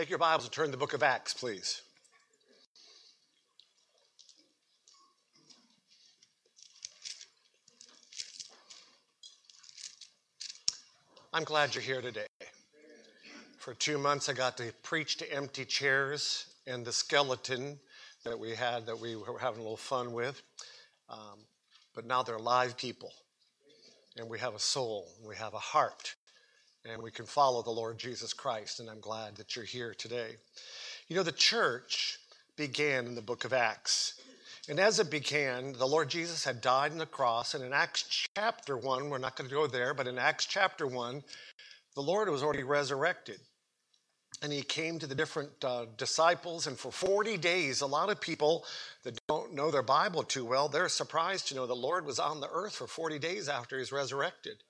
Take your Bibles and turn to the book of Acts, please. I'm glad you're here today. For two months, I got to preach to empty chairs and the skeleton that we had that we were having a little fun with. Um, but now they're live people, and we have a soul, and we have a heart, and we can follow the Lord Jesus Christ. And I'm glad that you're here today. You know, the church began in the book of Acts. And as it began, the Lord Jesus had died on the cross. And in Acts chapter 1, we're not going to go there, but in Acts chapter 1, the Lord was already resurrected. And he came to the different uh, disciples, and for 40 days, a lot of people that don't know their Bible too well, they're surprised to know the Lord was on the earth for 40 days after he's resurrected.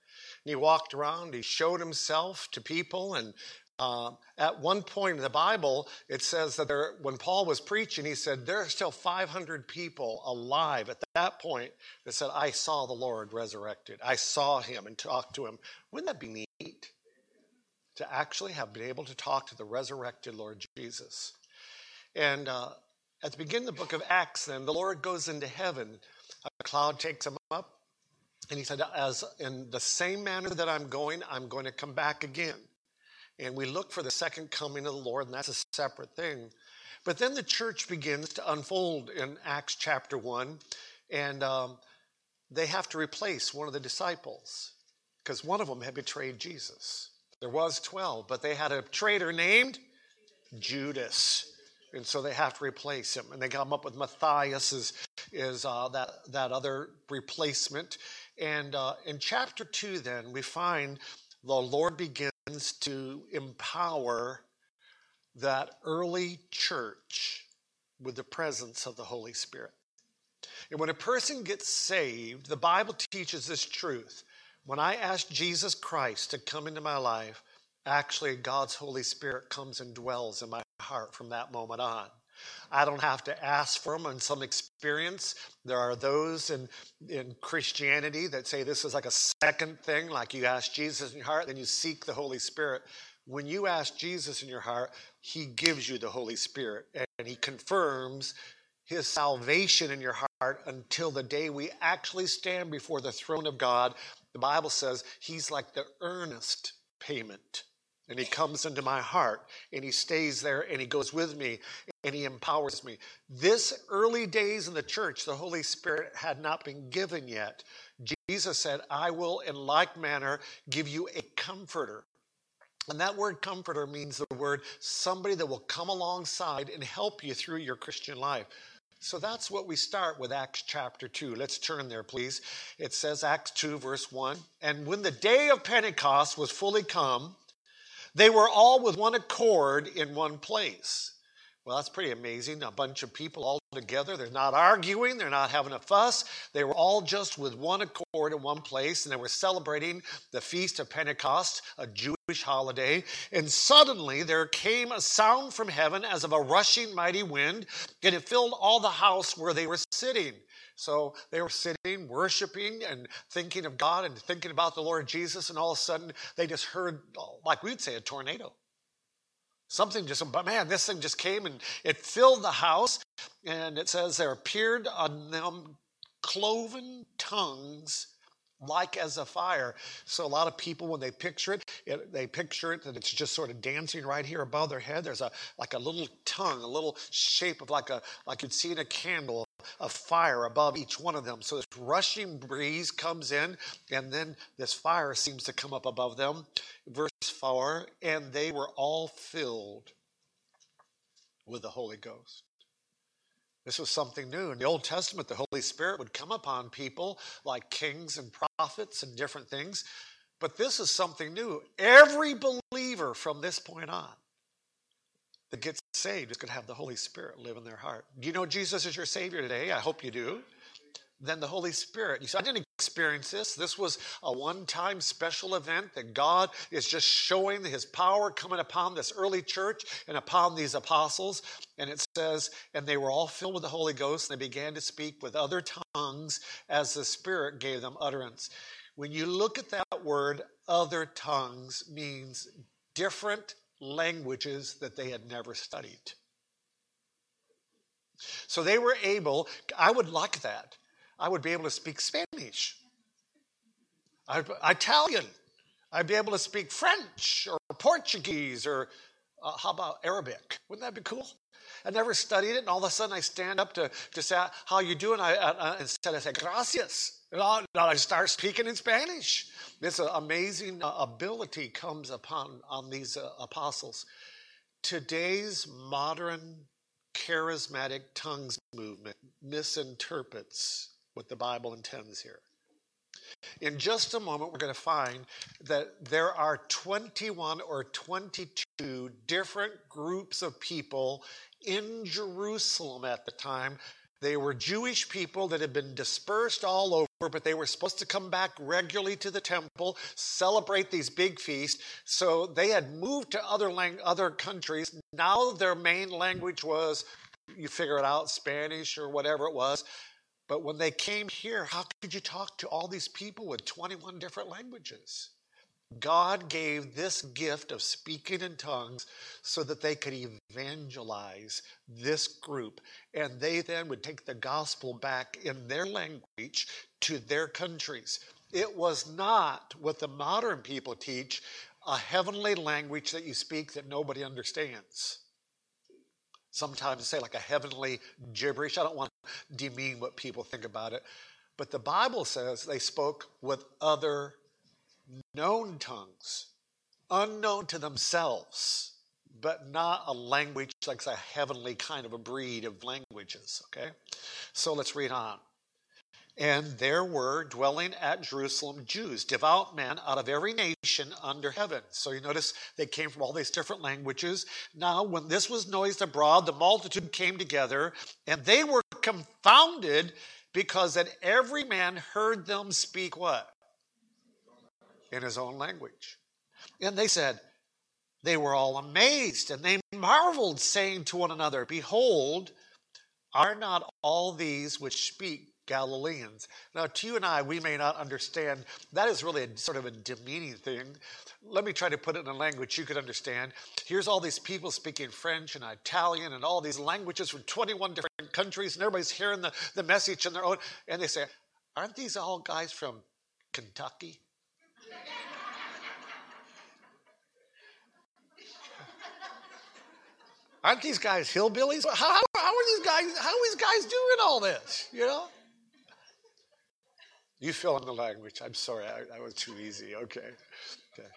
And he walked around, he showed himself to people, and uh, at one point in the Bible, it says that there, when Paul was preaching, he said, There are still 500 people alive at that point that said, I saw the Lord resurrected. I saw him and talked to him. Wouldn't that be neat? To actually have been able to talk to the resurrected Lord Jesus. And uh, at the beginning of the book of Acts, then, the Lord goes into heaven. A cloud takes him up. And he said, As in the same manner that I'm going, I'm going to come back again and we look for the second coming of the Lord, and that's a separate thing. But then the church begins to unfold in Acts chapter 1, and um, they have to replace one of the disciples because one of them had betrayed Jesus. There was 12, but they had a traitor named Judas. And so they have to replace him. And they come up with Matthias as, is uh, that, that other replacement. And uh, in chapter 2, then, we find the Lord begins to empower that early church with the presence of the Holy Spirit. And when a person gets saved, the Bible teaches this truth. When I ask Jesus Christ to come into my life, actually God's Holy Spirit comes and dwells in my heart from that moment on. I don't have to ask for them in some experience. There are those in, in Christianity that say this is like a second thing, like you ask Jesus in your heart, then you seek the Holy Spirit. When you ask Jesus in your heart, He gives you the Holy Spirit and He confirms His salvation in your heart until the day we actually stand before the throne of God. The Bible says He's like the earnest payment and he comes into my heart and he stays there and he goes with me and he empowers me. This early days in the church, the Holy Spirit had not been given yet. Jesus said, I will in like manner give you a comforter. And that word comforter means the word somebody that will come alongside and help you through your Christian life. So that's what we start with Acts chapter 2. Let's turn there, please. It says, Acts 2, verse 1 And when the day of Pentecost was fully come, they were all with one accord in one place. Well, that's pretty amazing. A bunch of people all together. They're not arguing, they're not having a fuss. They were all just with one accord in one place, and they were celebrating the Feast of Pentecost, a Jewish holiday. And suddenly there came a sound from heaven as of a rushing mighty wind, and it filled all the house where they were sitting. So they were sitting, worshiping, and thinking of God and thinking about the Lord Jesus, and all of a sudden they just heard, like we'd say, a tornado. Something just, but man, this thing just came and it filled the house. And it says there appeared on them cloven tongues like as a fire. So a lot of people, when they picture it, it, they picture it that it's just sort of dancing right here above their head. There's a like a little tongue, a little shape of like a like you'd see in a candle, a fire above each one of them. So this rushing breeze comes in, and then this fire seems to come up above them. Verse four, and they were all filled with the Holy Ghost. This was something new. In the Old Testament, the Holy Spirit would come upon people like kings and prophets and different things. But this is something new. Every believer from this point on that gets saved is going to have the Holy Spirit live in their heart. Do you know Jesus is your Savior today? I hope you do then the Holy Spirit. You say, I didn't experience this. This was a one time special event that God is just showing his power coming upon this early church and upon these apostles. And it says, and they were all filled with the Holy Ghost and they began to speak with other tongues as the Spirit gave them utterance. When you look at that word, other tongues means different languages that they had never studied. So they were able, I would like that. I would be able to speak Spanish, Italian. I'd be able to speak French or Portuguese or uh, how about Arabic? Wouldn't that be cool? I never studied it, and all of a sudden I stand up to, to say, How you doing? I, I, instead I say, Gracias. And I start speaking in Spanish. This amazing uh, ability comes upon on these uh, apostles. Today's modern charismatic tongues movement misinterprets what the Bible intends here. In just a moment, we're going to find that there are 21 or 22 different groups of people in Jerusalem at the time. They were Jewish people that had been dispersed all over, but they were supposed to come back regularly to the temple, celebrate these big feasts. So they had moved to other lang- other countries. Now their main language was, you figure it out, Spanish or whatever it was. But when they came here, how could you talk to all these people with 21 different languages? God gave this gift of speaking in tongues so that they could evangelize this group. And they then would take the gospel back in their language to their countries. It was not what the modern people teach a heavenly language that you speak that nobody understands sometimes say like a heavenly gibberish. I don't want to demean what people think about it. But the Bible says they spoke with other known tongues, unknown to themselves, but not a language like a heavenly kind of a breed of languages. Okay? So let's read on. And there were dwelling at Jerusalem Jews, devout men out of every nation under heaven. So you notice they came from all these different languages. Now, when this was noised abroad, the multitude came together, and they were confounded because that every man heard them speak what? In his own language. And they said, they were all amazed, and they marveled, saying to one another, Behold, are not all these which speak Galileans. Now, to you and I, we may not understand. That is really a sort of a demeaning thing. Let me try to put it in a language you could understand. Here's all these people speaking French and Italian and all these languages from 21 different countries, and everybody's hearing the, the message in their own. And they say, Aren't these all guys from Kentucky? Aren't these guys hillbillies? How, how, are these guys? How are these guys doing all this? You know? You fill in the language. I'm sorry, I, was too easy. Okay. okay.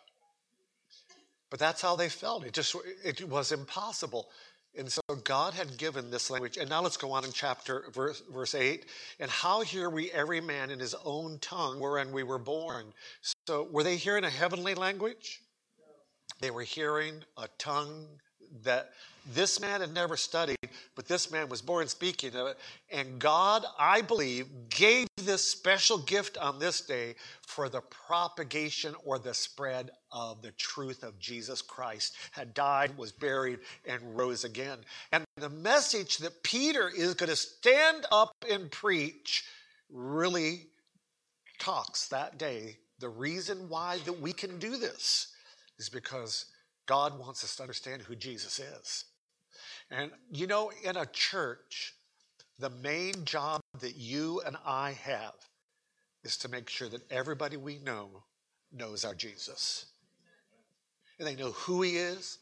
But that's how they felt. It just it was impossible. And so God had given this language. And now let's go on in chapter verse, verse 8. And how hear we every man in his own tongue wherein we were born? So were they hearing a heavenly language? They were hearing a tongue that this man had never studied, but this man was born speaking of it. And God, I believe, gave this special gift on this day for the propagation or the spread of the truth of Jesus Christ, had died, was buried, and rose again. And the message that Peter is going to stand up and preach really talks that day. The reason why that we can do this is because God wants us to understand who Jesus is. And you know, in a church, the main job that you and I have is to make sure that everybody we know knows our Jesus. And they know who he is,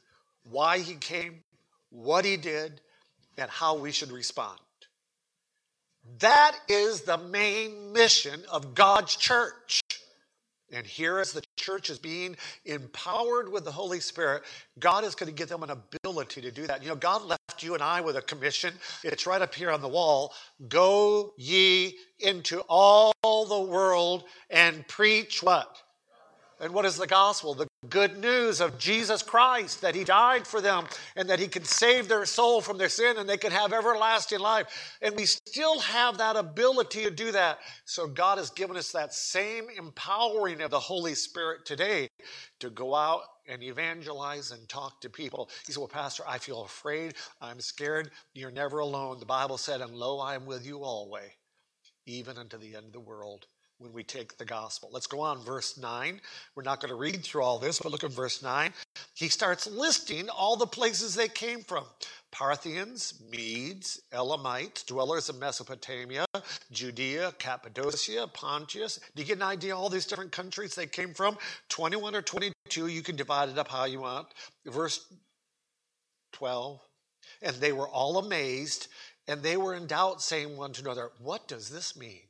why he came, what he did, and how we should respond. That is the main mission of God's church. And here, as the church is being empowered with the Holy Spirit, God is going to give them an ability to do that. You know, God left you and I with a commission. It's right up here on the wall. Go ye into all the world and preach what? And what is the gospel? The good news of Jesus Christ, that He died for them and that He can save their soul from their sin and they can have everlasting life. And we still have that ability to do that. So God has given us that same empowering of the Holy Spirit today to go out and evangelize and talk to people. He said, Well, Pastor, I feel afraid. I'm scared. You're never alone. The Bible said, And lo, I am with you always, even unto the end of the world when we take the gospel. Let's go on, verse 9. We're not going to read through all this, but look at verse 9. he starts listing all the places they came from Parthians, Medes, Elamites, dwellers of Mesopotamia, Judea, Cappadocia, Pontus. Do you get an idea all these different countries they came from? 21 or 22, you can divide it up how you want. Verse 12. And they were all amazed, and they were in doubt, saying one to another, What does this mean?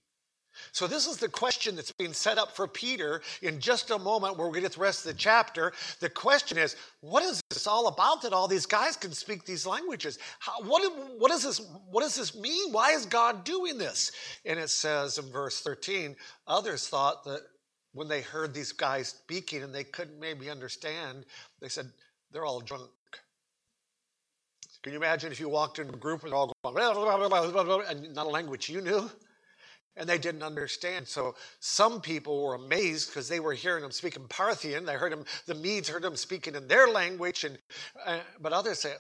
So, this is the question that's being set up for Peter in just a moment where we get the rest of the chapter. The question is, what is this all about that all these guys can speak these languages? How, what, does this, what does this mean? Why is God doing this? And it says in verse 13, others thought that when they heard these guys speaking and they couldn't maybe understand, they said, they're all drunk. Can you imagine if you walked in a group and they're all going, and not a language you knew? And they didn't understand. So some people were amazed because they were hearing them speaking Parthian. They heard them, the Medes heard them speaking in their language, and uh, but others said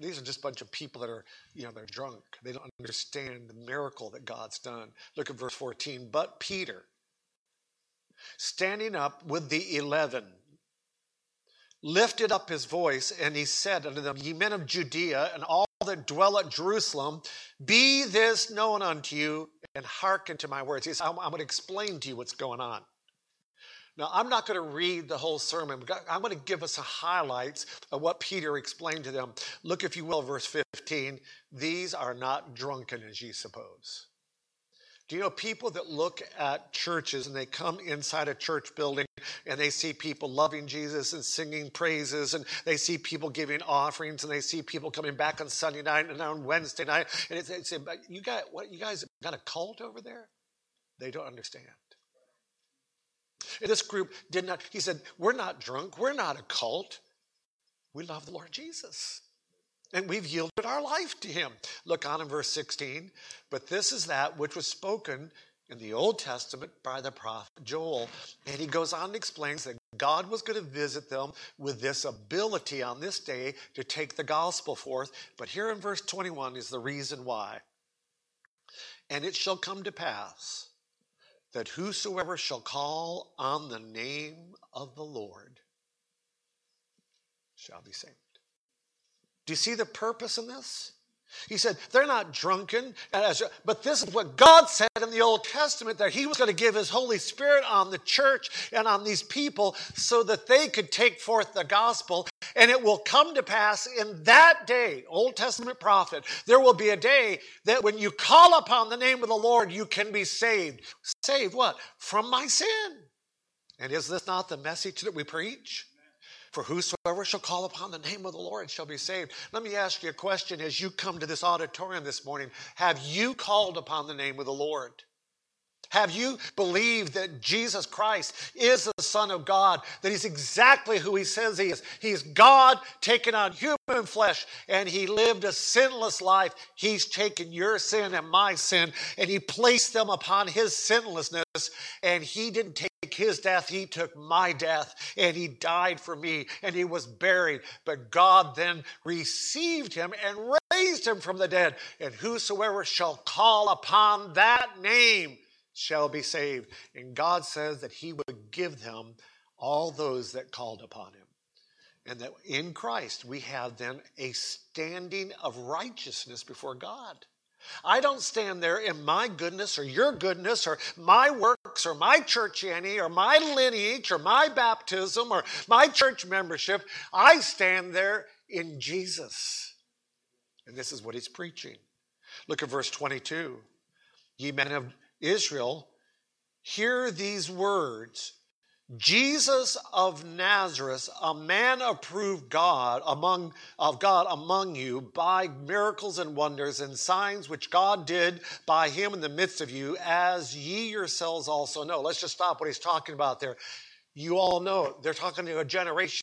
these are just a bunch of people that are, you know, they're drunk. They don't understand the miracle that God's done. Look at verse 14. But Peter, standing up with the eleven, lifted up his voice, and he said unto them, Ye men of Judea, and all that dwell at Jerusalem, be this known unto you, and hearken to my words. He says, I'm, I'm going to explain to you what's going on. Now, I'm not going to read the whole sermon. I'm going to give us a highlights of what Peter explained to them. Look, if you will, verse 15. These are not drunken as ye suppose. Do you know people that look at churches and they come inside a church building and they see people loving Jesus and singing praises and they see people giving offerings and they see people coming back on Sunday night and on Wednesday night and it's, it's you got what you guys got a cult over there? They don't understand. And this group did not. He said, "We're not drunk. We're not a cult. We love the Lord Jesus." And we've yielded our life to him. Look on in verse 16. But this is that which was spoken in the Old Testament by the prophet Joel. And he goes on and explains that God was going to visit them with this ability on this day to take the gospel forth. But here in verse 21 is the reason why. And it shall come to pass that whosoever shall call on the name of the Lord shall be saved. Do you see the purpose in this? He said, they're not drunken, but this is what God said in the Old Testament that He was going to give His Holy Spirit on the church and on these people so that they could take forth the gospel. And it will come to pass in that day, Old Testament prophet, there will be a day that when you call upon the name of the Lord, you can be saved. Saved what? From my sin. And is this not the message that we preach? For whosoever shall call upon the name of the Lord shall be saved. Let me ask you a question as you come to this auditorium this morning. Have you called upon the name of the Lord? Have you believed that Jesus Christ is the Son of God, that He's exactly who He says He is? He's God taken on human flesh, and He lived a sinless life. He's taken your sin and my sin, and He placed them upon His sinlessness, and He didn't take his death, he took my death, and he died for me, and he was buried. But God then received him and raised him from the dead. And whosoever shall call upon that name shall be saved. And God says that he would give them all those that called upon him. And that in Christ we have then a standing of righteousness before God. I don't stand there in my goodness or your goodness or my works or my church any or my lineage or my baptism or my church membership. I stand there in Jesus. And this is what he's preaching. Look at verse 22. Ye men of Israel, hear these words Jesus of Nazareth, a man approved God among of God among you by miracles and wonders and signs which God did by him in the midst of you, as ye yourselves also know. Let's just stop what he's talking about there. You all know they're talking to a generation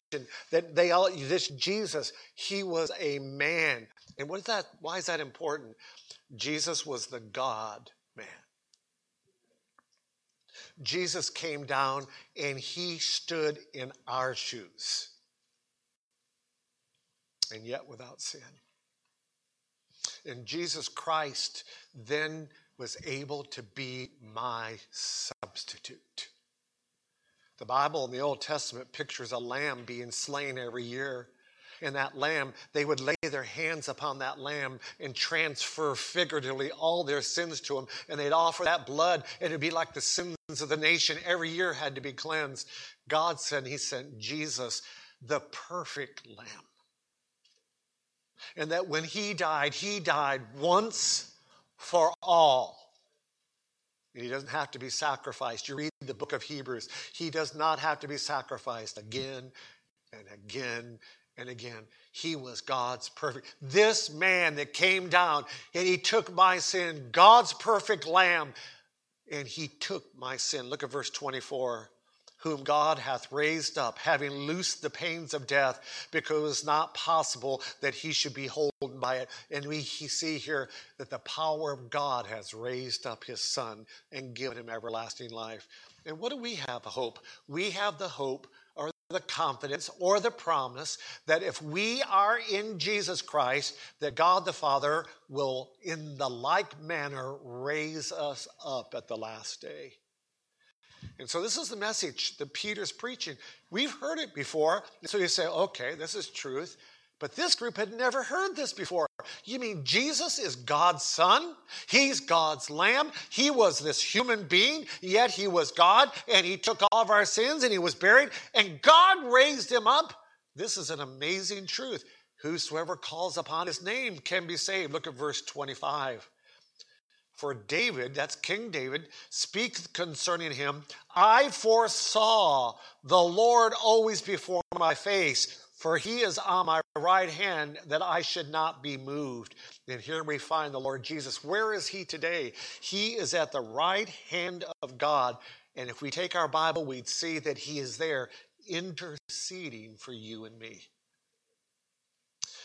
that they all this Jesus, he was a man. And what is that? Why is that important? Jesus was the God man. Jesus came down and he stood in our shoes, and yet without sin. And Jesus Christ then was able to be my substitute. The Bible in the Old Testament pictures a lamb being slain every year. And that lamb, they would lay their hands upon that lamb and transfer figuratively all their sins to him. And they'd offer that blood, and it'd be like the sins of the nation every year had to be cleansed. God said He sent Jesus, the perfect lamb. And that when He died, He died once for all. He doesn't have to be sacrificed. You read the book of Hebrews, He does not have to be sacrificed again and again and again. He was God's perfect. This man that came down and he took my sin, God's perfect lamb, and he took my sin. Look at verse 24. Whom God hath raised up, having loosed the pains of death, because it was not possible that he should be holden by it. And we see here that the power of God has raised up his son and given him everlasting life. And what do we have hope? We have the hope the confidence or the promise that if we are in Jesus Christ, that God the Father will, in the like manner, raise us up at the last day. And so, this is the message that Peter's preaching. We've heard it before. So you say, okay, this is truth. But this group had never heard this before. You mean Jesus is God's son? He's God's lamb. He was this human being, yet he was God, and he took all of our sins and he was buried, and God raised him up. This is an amazing truth. Whosoever calls upon his name can be saved. Look at verse 25. For David, that's King David, speaks concerning him I foresaw the Lord always before my face for he is on my right hand that I should not be moved. And here we find the Lord Jesus. Where is he today? He is at the right hand of God. And if we take our Bible, we'd see that he is there interceding for you and me.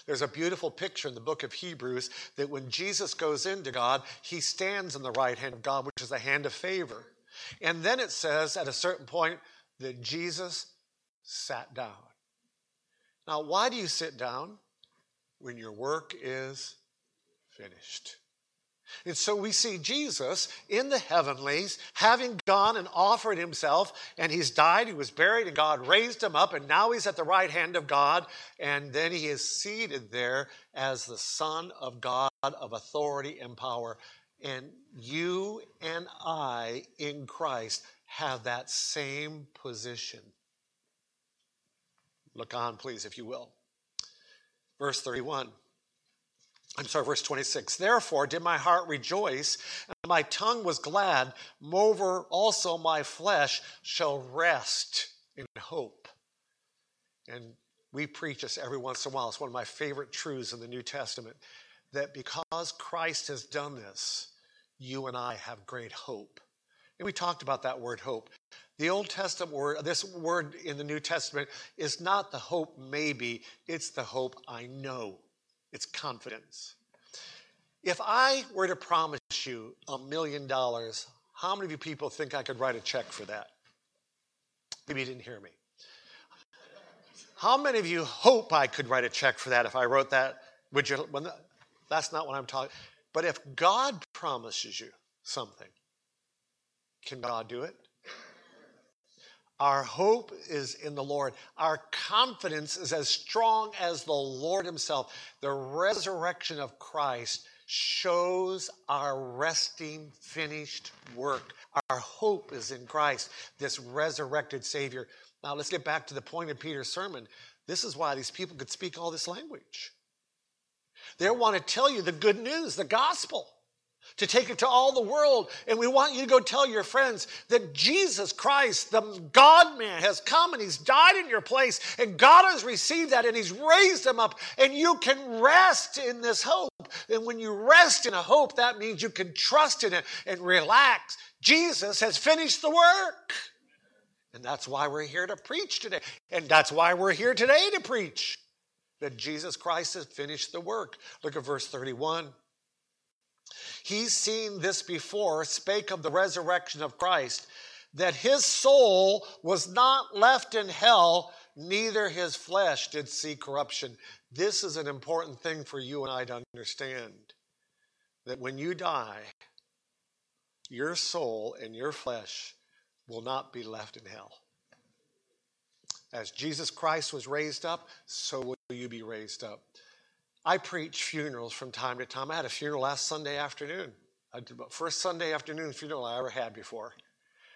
There's a beautiful picture in the book of Hebrews that when Jesus goes into God, he stands in the right hand of God, which is the hand of favor. And then it says at a certain point that Jesus sat down. Now, why do you sit down? When your work is finished. And so we see Jesus in the heavenlies, having gone and offered himself, and he's died, he was buried, and God raised him up, and now he's at the right hand of God, and then he is seated there as the Son of God of authority and power. And you and I in Christ have that same position. Look on, please, if you will. Verse 31. I'm sorry, verse 26. Therefore did my heart rejoice, and my tongue was glad. Moreover, also my flesh shall rest in hope. And we preach this every once in a while. It's one of my favorite truths in the New Testament that because Christ has done this, you and I have great hope. And we talked about that word hope. The Old Testament word, this word in the New Testament, is not the hope maybe, it's the hope I know. It's confidence. If I were to promise you a million dollars, how many of you people think I could write a check for that? Maybe you didn't hear me. How many of you hope I could write a check for that if I wrote that? Would you? That's not what I'm talking. But if God promises you something, can God do it? Our hope is in the Lord. Our confidence is as strong as the Lord Himself. The resurrection of Christ shows our resting, finished work. Our hope is in Christ, this resurrected Savior. Now, let's get back to the point of Peter's sermon. This is why these people could speak all this language. They want to tell you the good news, the gospel to take it to all the world. And we want you to go tell your friends that Jesus Christ, the God man, has come and he's died in your place. And God has received that and he's raised him up. And you can rest in this hope. And when you rest in a hope, that means you can trust in it and relax. Jesus has finished the work. And that's why we're here to preach today. And that's why we're here today to preach that Jesus Christ has finished the work. Look at verse 31. He's seen this before, spake of the resurrection of Christ, that his soul was not left in hell, neither his flesh did see corruption. This is an important thing for you and I to understand that when you die, your soul and your flesh will not be left in hell. As Jesus Christ was raised up, so will you be raised up. I preach funerals from time to time. I had a funeral last Sunday afternoon. First Sunday afternoon funeral I ever had before.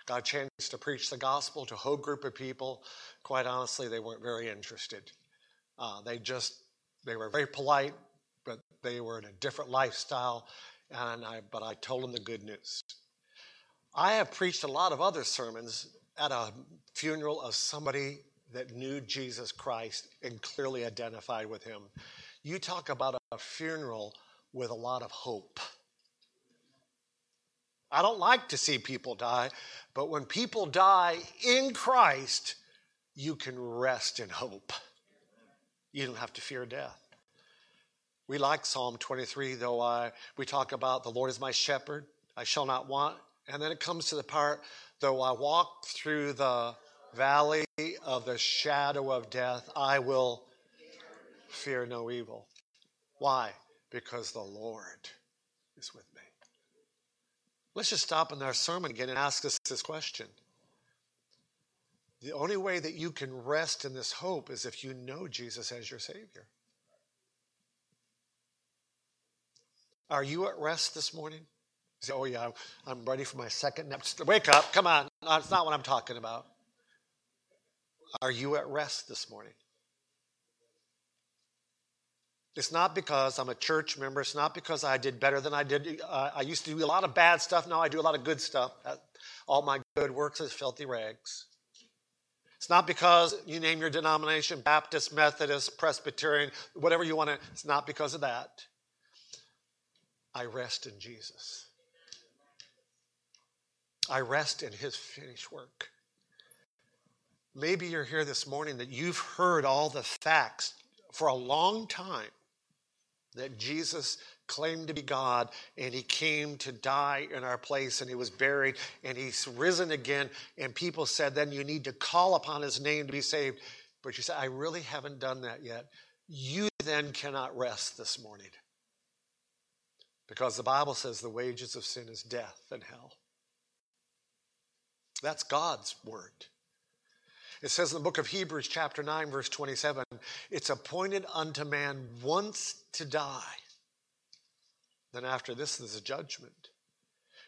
Got a chance to preach the gospel to a whole group of people. Quite honestly, they weren't very interested. Uh, they just they were very polite, but they were in a different lifestyle. And I, but I told them the good news. I have preached a lot of other sermons at a funeral of somebody that knew Jesus Christ and clearly identified with him. You talk about a funeral with a lot of hope. I don't like to see people die, but when people die in Christ, you can rest in hope. You don't have to fear death. We like Psalm 23, though I, we talk about the Lord is my shepherd, I shall not want. And then it comes to the part, though I walk through the valley of the shadow of death, I will fear no evil. Why? Because the Lord is with me. Let's just stop in our sermon again and ask us this question. The only way that you can rest in this hope is if you know Jesus as your Savior. Are you at rest this morning? You say, oh, yeah, I'm ready for my second nap. Wake up. Come on. That's not what I'm talking about. Are you at rest this morning? It's not because I'm a church member. It's not because I did better than I did. Uh, I used to do a lot of bad stuff. Now I do a lot of good stuff. All my good works is filthy rags. It's not because you name your denomination Baptist, Methodist, Presbyterian, whatever you want to. It's not because of that. I rest in Jesus. I rest in his finished work. Maybe you're here this morning that you've heard all the facts for a long time that Jesus claimed to be God and he came to die in our place and he was buried and he's risen again. And people said, then you need to call upon his name to be saved. But you said, I really haven't done that yet. You then cannot rest this morning. Because the Bible says the wages of sin is death and hell. That's God's word. It says in the book of Hebrews, chapter 9, verse 27, it's appointed unto man once to die. Then after this, there's a judgment.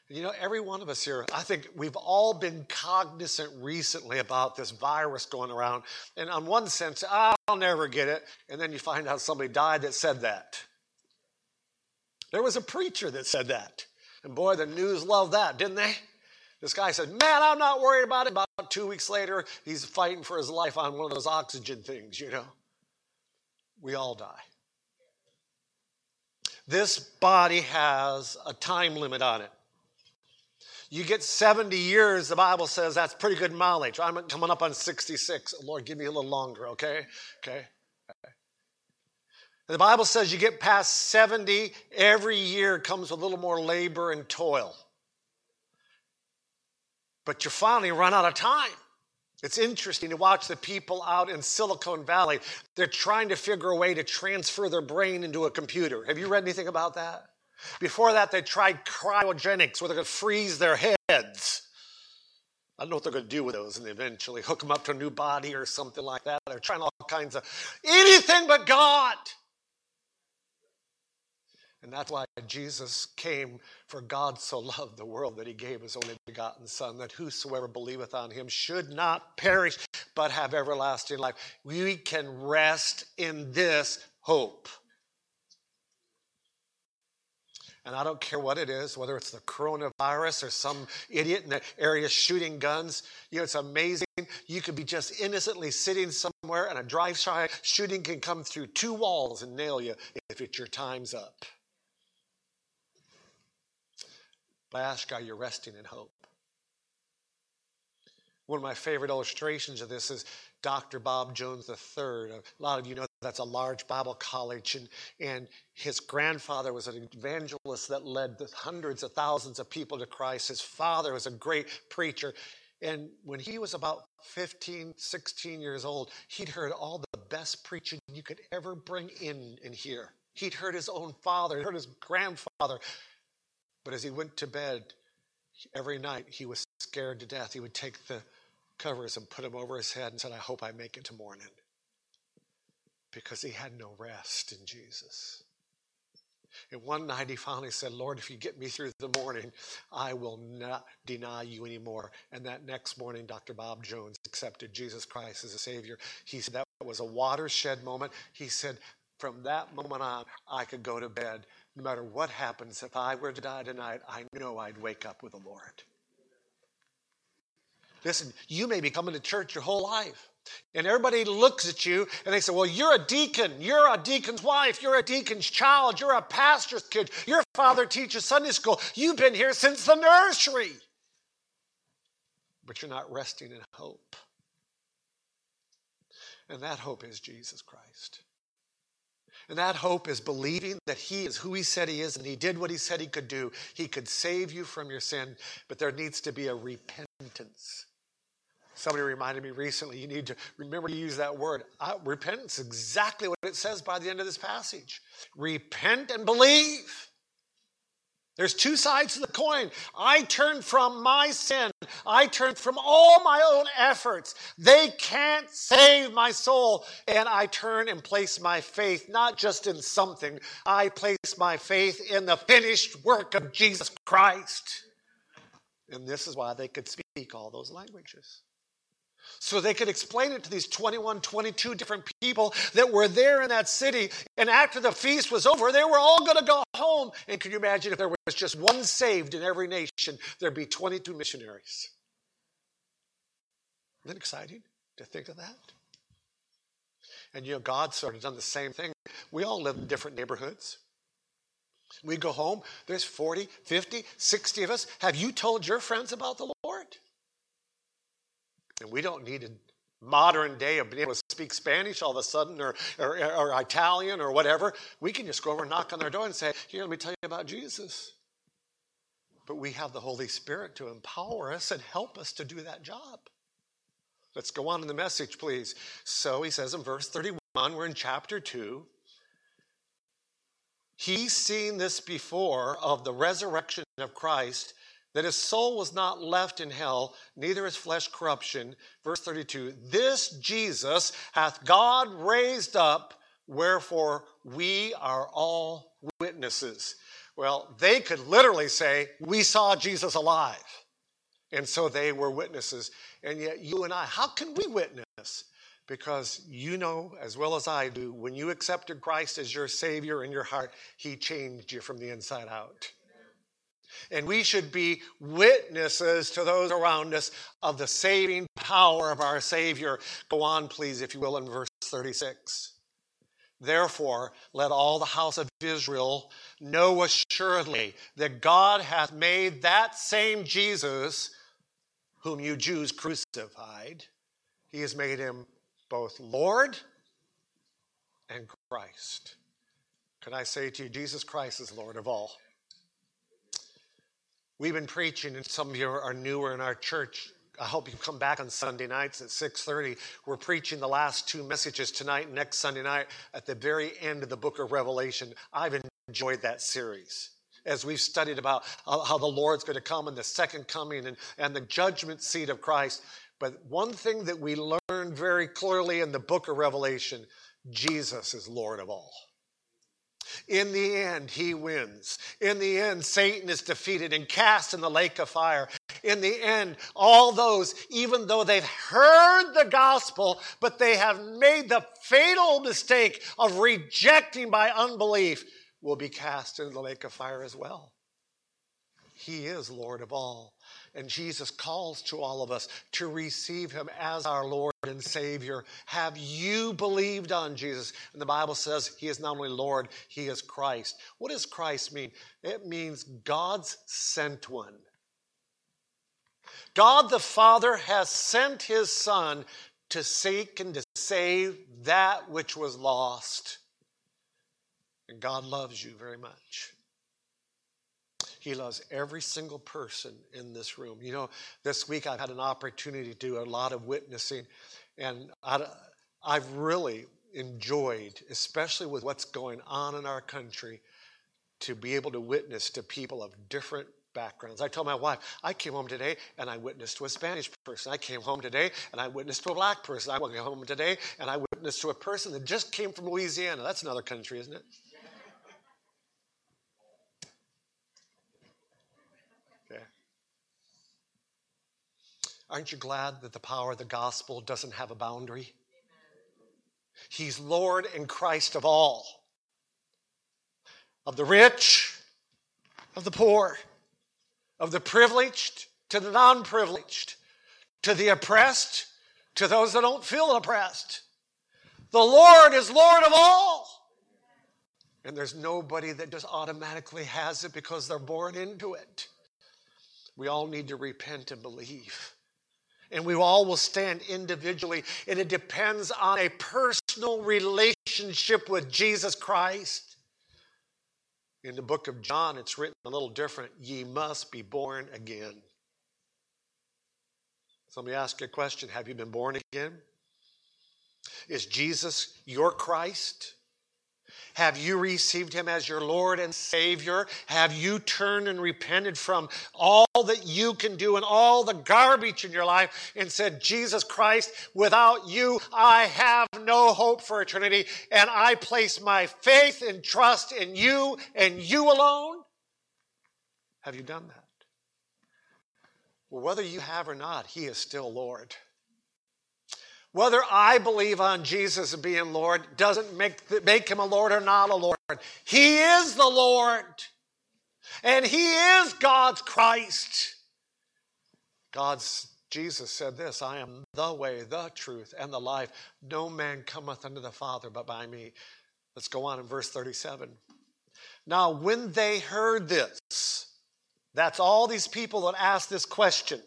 And you know, every one of us here, I think we've all been cognizant recently about this virus going around. And on one sense, I'll never get it. And then you find out somebody died that said that. There was a preacher that said that. And boy, the news loved that, didn't they? This guy said, Man, I'm not worried about it. About two weeks later, he's fighting for his life on one of those oxygen things, you know. We all die. This body has a time limit on it. You get 70 years, the Bible says that's pretty good mileage. I'm coming up on 66. Lord, give me a little longer, okay? Okay. The Bible says you get past 70, every year comes a little more labor and toil. But you finally run out of time. It's interesting to watch the people out in Silicon Valley. They're trying to figure a way to transfer their brain into a computer. Have you read anything about that? Before that, they tried cryogenics where going to freeze their heads. I don't know what they're going to do with those and eventually hook them up to a new body or something like that. They're trying all kinds of anything but God. And that's why Jesus came, for God so loved the world that he gave his only begotten Son, that whosoever believeth on him should not perish, but have everlasting life. We can rest in this hope. And I don't care what it is, whether it's the coronavirus or some idiot in the area shooting guns. You know, it's amazing. You could be just innocently sitting somewhere and a drive-by shooting can come through two walls and nail you if it's your time's up. But I ask, are you resting in hope? One of my favorite illustrations of this is Dr. Bob Jones III. A lot of you know that's a large Bible college, and, and his grandfather was an evangelist that led hundreds of thousands of people to Christ. His father was a great preacher. And when he was about 15, 16 years old, he'd heard all the best preaching you could ever bring in and hear. He'd heard his own father, heard his grandfather, but as he went to bed every night, he was scared to death. He would take the covers and put them over his head and said, I hope I make it to morning. Because he had no rest in Jesus. And one night he finally said, Lord, if you get me through the morning, I will not deny you anymore. And that next morning, Dr. Bob Jones accepted Jesus Christ as a Savior. He said that was a watershed moment. He said, from that moment on, I could go to bed. No matter what happens, if I were to die tonight, I know I'd wake up with the Lord. Listen, you may be coming to church your whole life. And everybody looks at you and they say, Well, you're a deacon. You're a deacon's wife. You're a deacon's child. You're a pastor's kid. Your father teaches Sunday school. You've been here since the nursery. But you're not resting in hope. And that hope is Jesus Christ. And that hope is believing that He is who He said He is and He did what He said He could do. He could save you from your sin, but there needs to be a repentance. Somebody reminded me recently, you need to remember to use that word. Uh, repentance, exactly what it says by the end of this passage. Repent and believe. There's two sides to the coin. I turn from my sin. I turn from all my own efforts. They can't save my soul. And I turn and place my faith not just in something, I place my faith in the finished work of Jesus Christ. And this is why they could speak all those languages so they could explain it to these 21, 22 different people that were there in that city. And after the feast was over, they were all going to go home. And can you imagine if there was just one saved in every nation, there'd be 22 missionaries? Isn't that exciting to think of that? And you know, God sort of done the same thing. We all live in different neighborhoods. We go home, there's 40, 50, 60 of us. Have you told your friends about the Lord? And we don't need a modern day of being able to speak Spanish all of a sudden or, or, or Italian or whatever. We can just go over and knock on their door and say, Here, let me tell you about Jesus. But we have the Holy Spirit to empower us and help us to do that job. Let's go on in the message, please. So he says in verse 31, we're in chapter 2. He's seen this before of the resurrection of Christ that his soul was not left in hell, neither his flesh corruption. Verse 32 This Jesus hath God raised up, wherefore we are all witnesses. Well, they could literally say, We saw Jesus alive. And so they were witnesses. And yet, you and I, how can we witness? Because you know as well as I do, when you accepted Christ as your Savior in your heart, He changed you from the inside out. And we should be witnesses to those around us of the saving power of our Savior. Go on, please, if you will, in verse 36. Therefore, let all the house of Israel know assuredly that God hath made that same Jesus, whom you Jews crucified, he has made him both Lord and Christ. Can I say to you, Jesus Christ is Lord of all? We've been preaching, and some of you are newer in our church. I hope you come back on Sunday nights at 6:30. We're preaching the last two messages tonight and next Sunday night at the very end of the book of Revelation. I've enjoyed that series as we've studied about how the Lord's going to come and the second coming and, and the judgment seat of Christ. But one thing that we learn very clearly in the book of Revelation Jesus is Lord of all. In the end, he wins. In the end, Satan is defeated and cast in the lake of fire. In the end, all those, even though they've heard the gospel, but they have made the fatal mistake of rejecting by unbelief, will be cast into the lake of fire as well. He is Lord of all. And Jesus calls to all of us to receive him as our Lord and Savior. Have you believed on Jesus? And the Bible says he is not only Lord, he is Christ. What does Christ mean? It means God's sent one. God the Father has sent his Son to seek and to save that which was lost. And God loves you very much. He loves every single person in this room. You know, this week I've had an opportunity to do a lot of witnessing, and I, I've really enjoyed, especially with what's going on in our country, to be able to witness to people of different backgrounds. I told my wife, I came home today and I witnessed to a Spanish person. I came home today and I witnessed to a black person. I went home today and I witnessed to a person that just came from Louisiana. That's another country, isn't it? Aren't you glad that the power of the gospel doesn't have a boundary? He's Lord and Christ of all, of the rich, of the poor of the privileged to the non privileged, to the oppressed to those that don't feel oppressed. The Lord is Lord of all. And there's nobody that just automatically has it because they're born into it. We all need to repent and believe. And we all will stand individually. And it depends on a personal relationship with Jesus Christ. In the book of John, it's written a little different. Ye must be born again. So let me ask a question Have you been born again? Is Jesus your Christ? Have you received him as your Lord and Savior? Have you turned and repented from all that you can do and all the garbage in your life and said, Jesus Christ, without you, I have no hope for eternity, and I place my faith and trust in you and you alone? Have you done that? Well, whether you have or not, he is still Lord. Whether I believe on Jesus being Lord doesn't make, make him a Lord or not a Lord. He is the Lord. And he is God's Christ. God's Jesus said this I am the way, the truth, and the life. No man cometh unto the Father but by me. Let's go on in verse 37. Now, when they heard this, that's all these people that asked this question.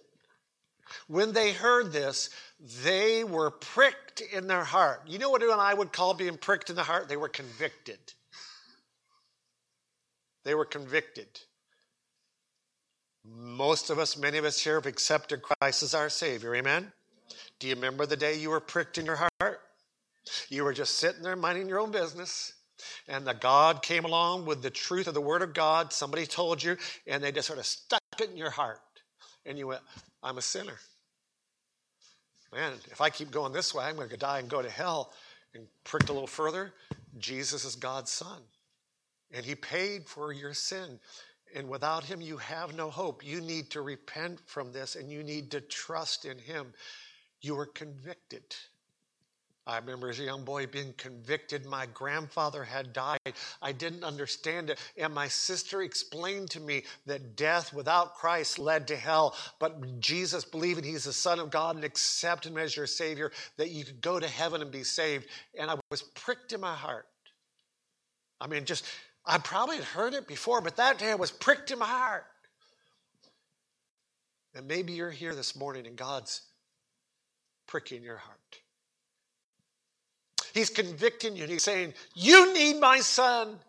When they heard this, they were pricked in their heart. You know what I would call being pricked in the heart? They were convicted. They were convicted. Most of us, many of us here have accepted Christ as our Savior. Amen? Do you remember the day you were pricked in your heart? You were just sitting there minding your own business, and the God came along with the truth of the Word of God. Somebody told you, and they just sort of stuck it in your heart. And you went, I'm a sinner man, if I keep going this way, I'm going to die and go to hell. And pricked a little further, Jesus is God's Son. And He paid for your sin. And without Him, you have no hope. You need to repent from this and you need to trust in Him. You are convicted. I remember as a young boy being convicted. My grandfather had died. I didn't understand it. And my sister explained to me that death without Christ led to hell. But Jesus, believing he's the Son of God and accept him as your Savior, that you could go to heaven and be saved. And I was pricked in my heart. I mean, just, I probably had heard it before, but that day I was pricked in my heart. And maybe you're here this morning and God's pricking your heart. He's convicting you and he's saying, You need my son.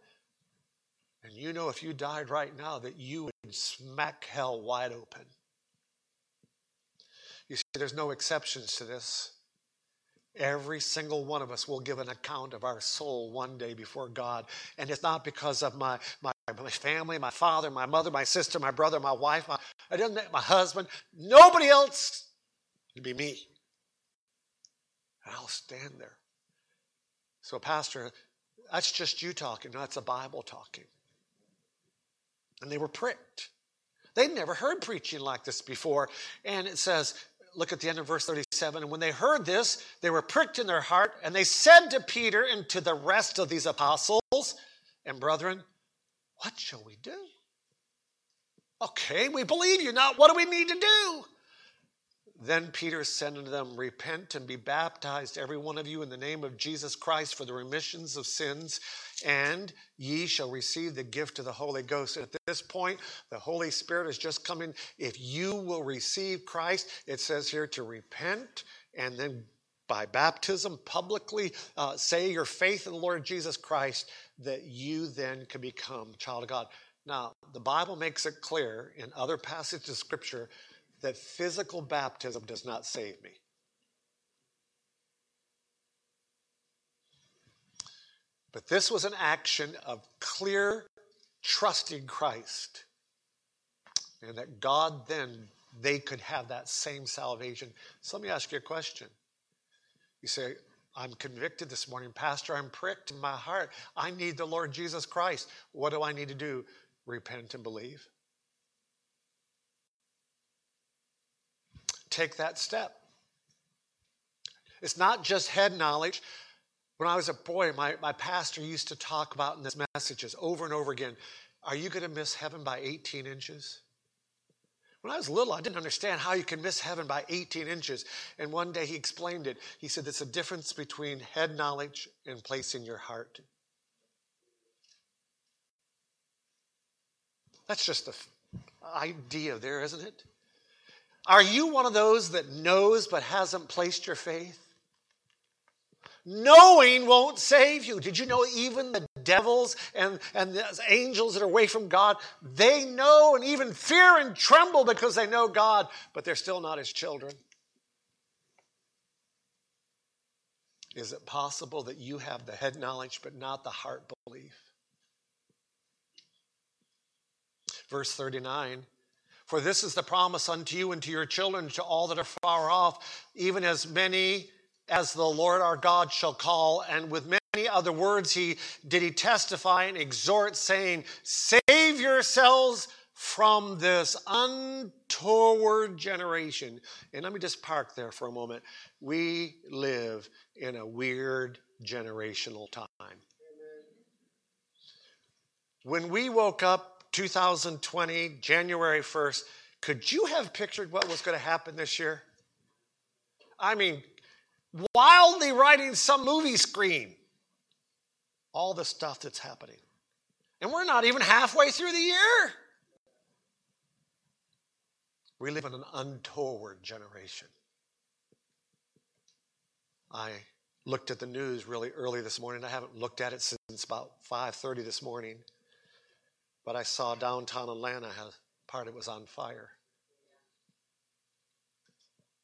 And you know, if you died right now, that you would smack hell wide open. You see, there's no exceptions to this. Every single one of us will give an account of our soul one day before God. And it's not because of my, my, my family, my father, my mother, my sister, my brother, my wife, my, I didn't, my husband. Nobody else. It'd be me. And I'll stand there. So, Pastor, that's just you talking. That's the Bible talking. And they were pricked. They'd never heard preaching like this before. And it says, look at the end of verse 37. And when they heard this, they were pricked in their heart, and they said to Peter and to the rest of these apostles and brethren, What shall we do? Okay, we believe you. Now, what do we need to do? Then Peter said unto them, Repent and be baptized, every one of you, in the name of Jesus Christ for the remissions of sins, and ye shall receive the gift of the Holy Ghost. At this point, the Holy Spirit is just coming. If you will receive Christ, it says here to repent and then by baptism publicly uh, say your faith in the Lord Jesus Christ, that you then can become child of God. Now, the Bible makes it clear in other passages of Scripture that physical baptism does not save me. But this was an action of clear trusting Christ. and that God then they could have that same salvation. So let me ask you a question. You say, I'm convicted this morning, Pastor. I'm pricked in my heart. I need the Lord Jesus Christ. What do I need to do? Repent and believe. Take that step. It's not just head knowledge. When I was a boy, my, my pastor used to talk about in his messages over and over again Are you going to miss heaven by 18 inches? When I was little, I didn't understand how you can miss heaven by 18 inches. And one day he explained it. He said, It's a difference between head knowledge and placing your heart. That's just the idea there, isn't it? Are you one of those that knows but hasn't placed your faith? Knowing won't save you. Did you know even the devils and, and the angels that are away from God, they know and even fear and tremble because they know God, but they're still not his children? Is it possible that you have the head knowledge but not the heart belief? Verse 39 For this is the promise unto you and to your children, to all that are far off, even as many as the Lord our God shall call. And with many other words, he did he testify and exhort, saying, Save yourselves from this untoward generation. And let me just park there for a moment. We live in a weird generational time. When we woke up 2020, January 1st, could you have pictured what was going to happen this year? I mean, wildly writing some movie screen. All the stuff that's happening. And we're not even halfway through the year. We live in an untoward generation. I looked at the news really early this morning. I haven't looked at it since about 5:30 this morning. But I saw downtown Atlanta, part of it was on fire.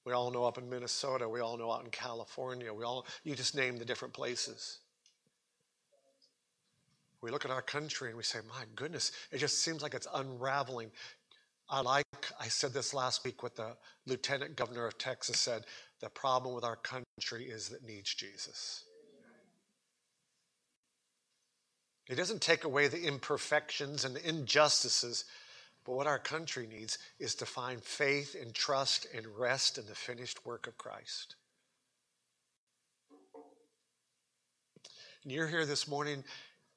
We all know up in Minnesota, we all know out in California, we all you just name the different places. We look at our country and we say, my goodness, it just seems like it's unraveling. I like, I said this last week what the lieutenant governor of Texas said the problem with our country is that needs Jesus. It doesn't take away the imperfections and the injustices but what our country needs is to find faith and trust and rest in the finished work of Christ. And you're here this morning.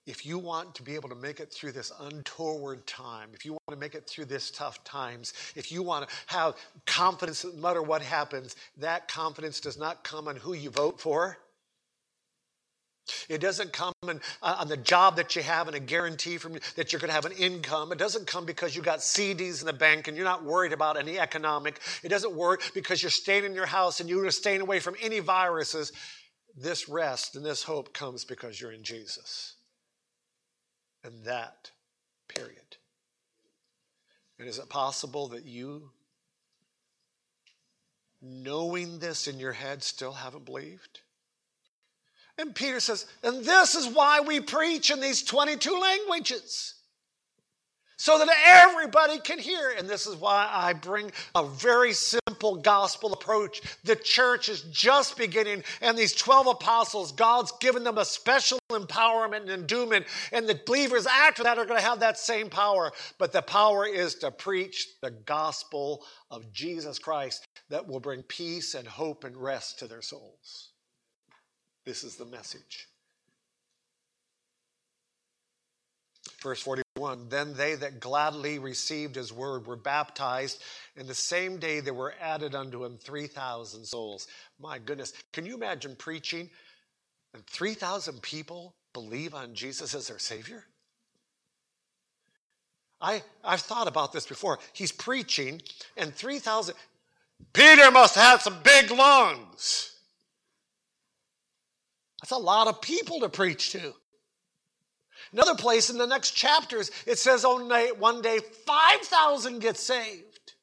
If you want to be able to make it through this untoward time, if you want to make it through this tough times, if you want to have confidence no matter what happens, that confidence does not come on who you vote for. It doesn't come in, uh, on the job that you have and a guarantee from that you're going to have an income. It doesn't come because you got CDs in the bank and you're not worried about any economic. It doesn't work because you're staying in your house and you're staying away from any viruses. This rest and this hope comes because you're in Jesus. And that, period. And is it possible that you, knowing this in your head, still haven't believed? And Peter says, and this is why we preach in these 22 languages. So that everybody can hear. And this is why I bring a very simple gospel approach. The church is just beginning, and these 12 apostles, God's given them a special empowerment and endowment. And the believers after that are going to have that same power. But the power is to preach the gospel of Jesus Christ that will bring peace and hope and rest to their souls. This is the message. Verse 41 Then they that gladly received his word were baptized, and the same day there were added unto him 3,000 souls. My goodness, can you imagine preaching and 3,000 people believe on Jesus as their Savior? I, I've thought about this before. He's preaching, and 3,000. Peter must have some big lungs. That's a lot of people to preach to. Another place in the next chapters, it says on one day 5,000 get saved.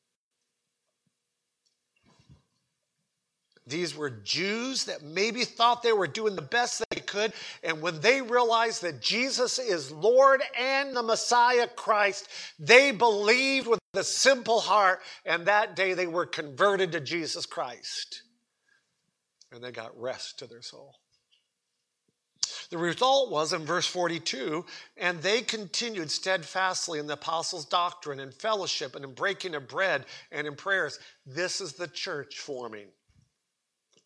These were Jews that maybe thought they were doing the best they could. And when they realized that Jesus is Lord and the Messiah Christ, they believed with a simple heart. And that day they were converted to Jesus Christ. And they got rest to their soul. The result was in verse 42 and they continued steadfastly in the apostles' doctrine and fellowship and in breaking of bread and in prayers. This is the church forming.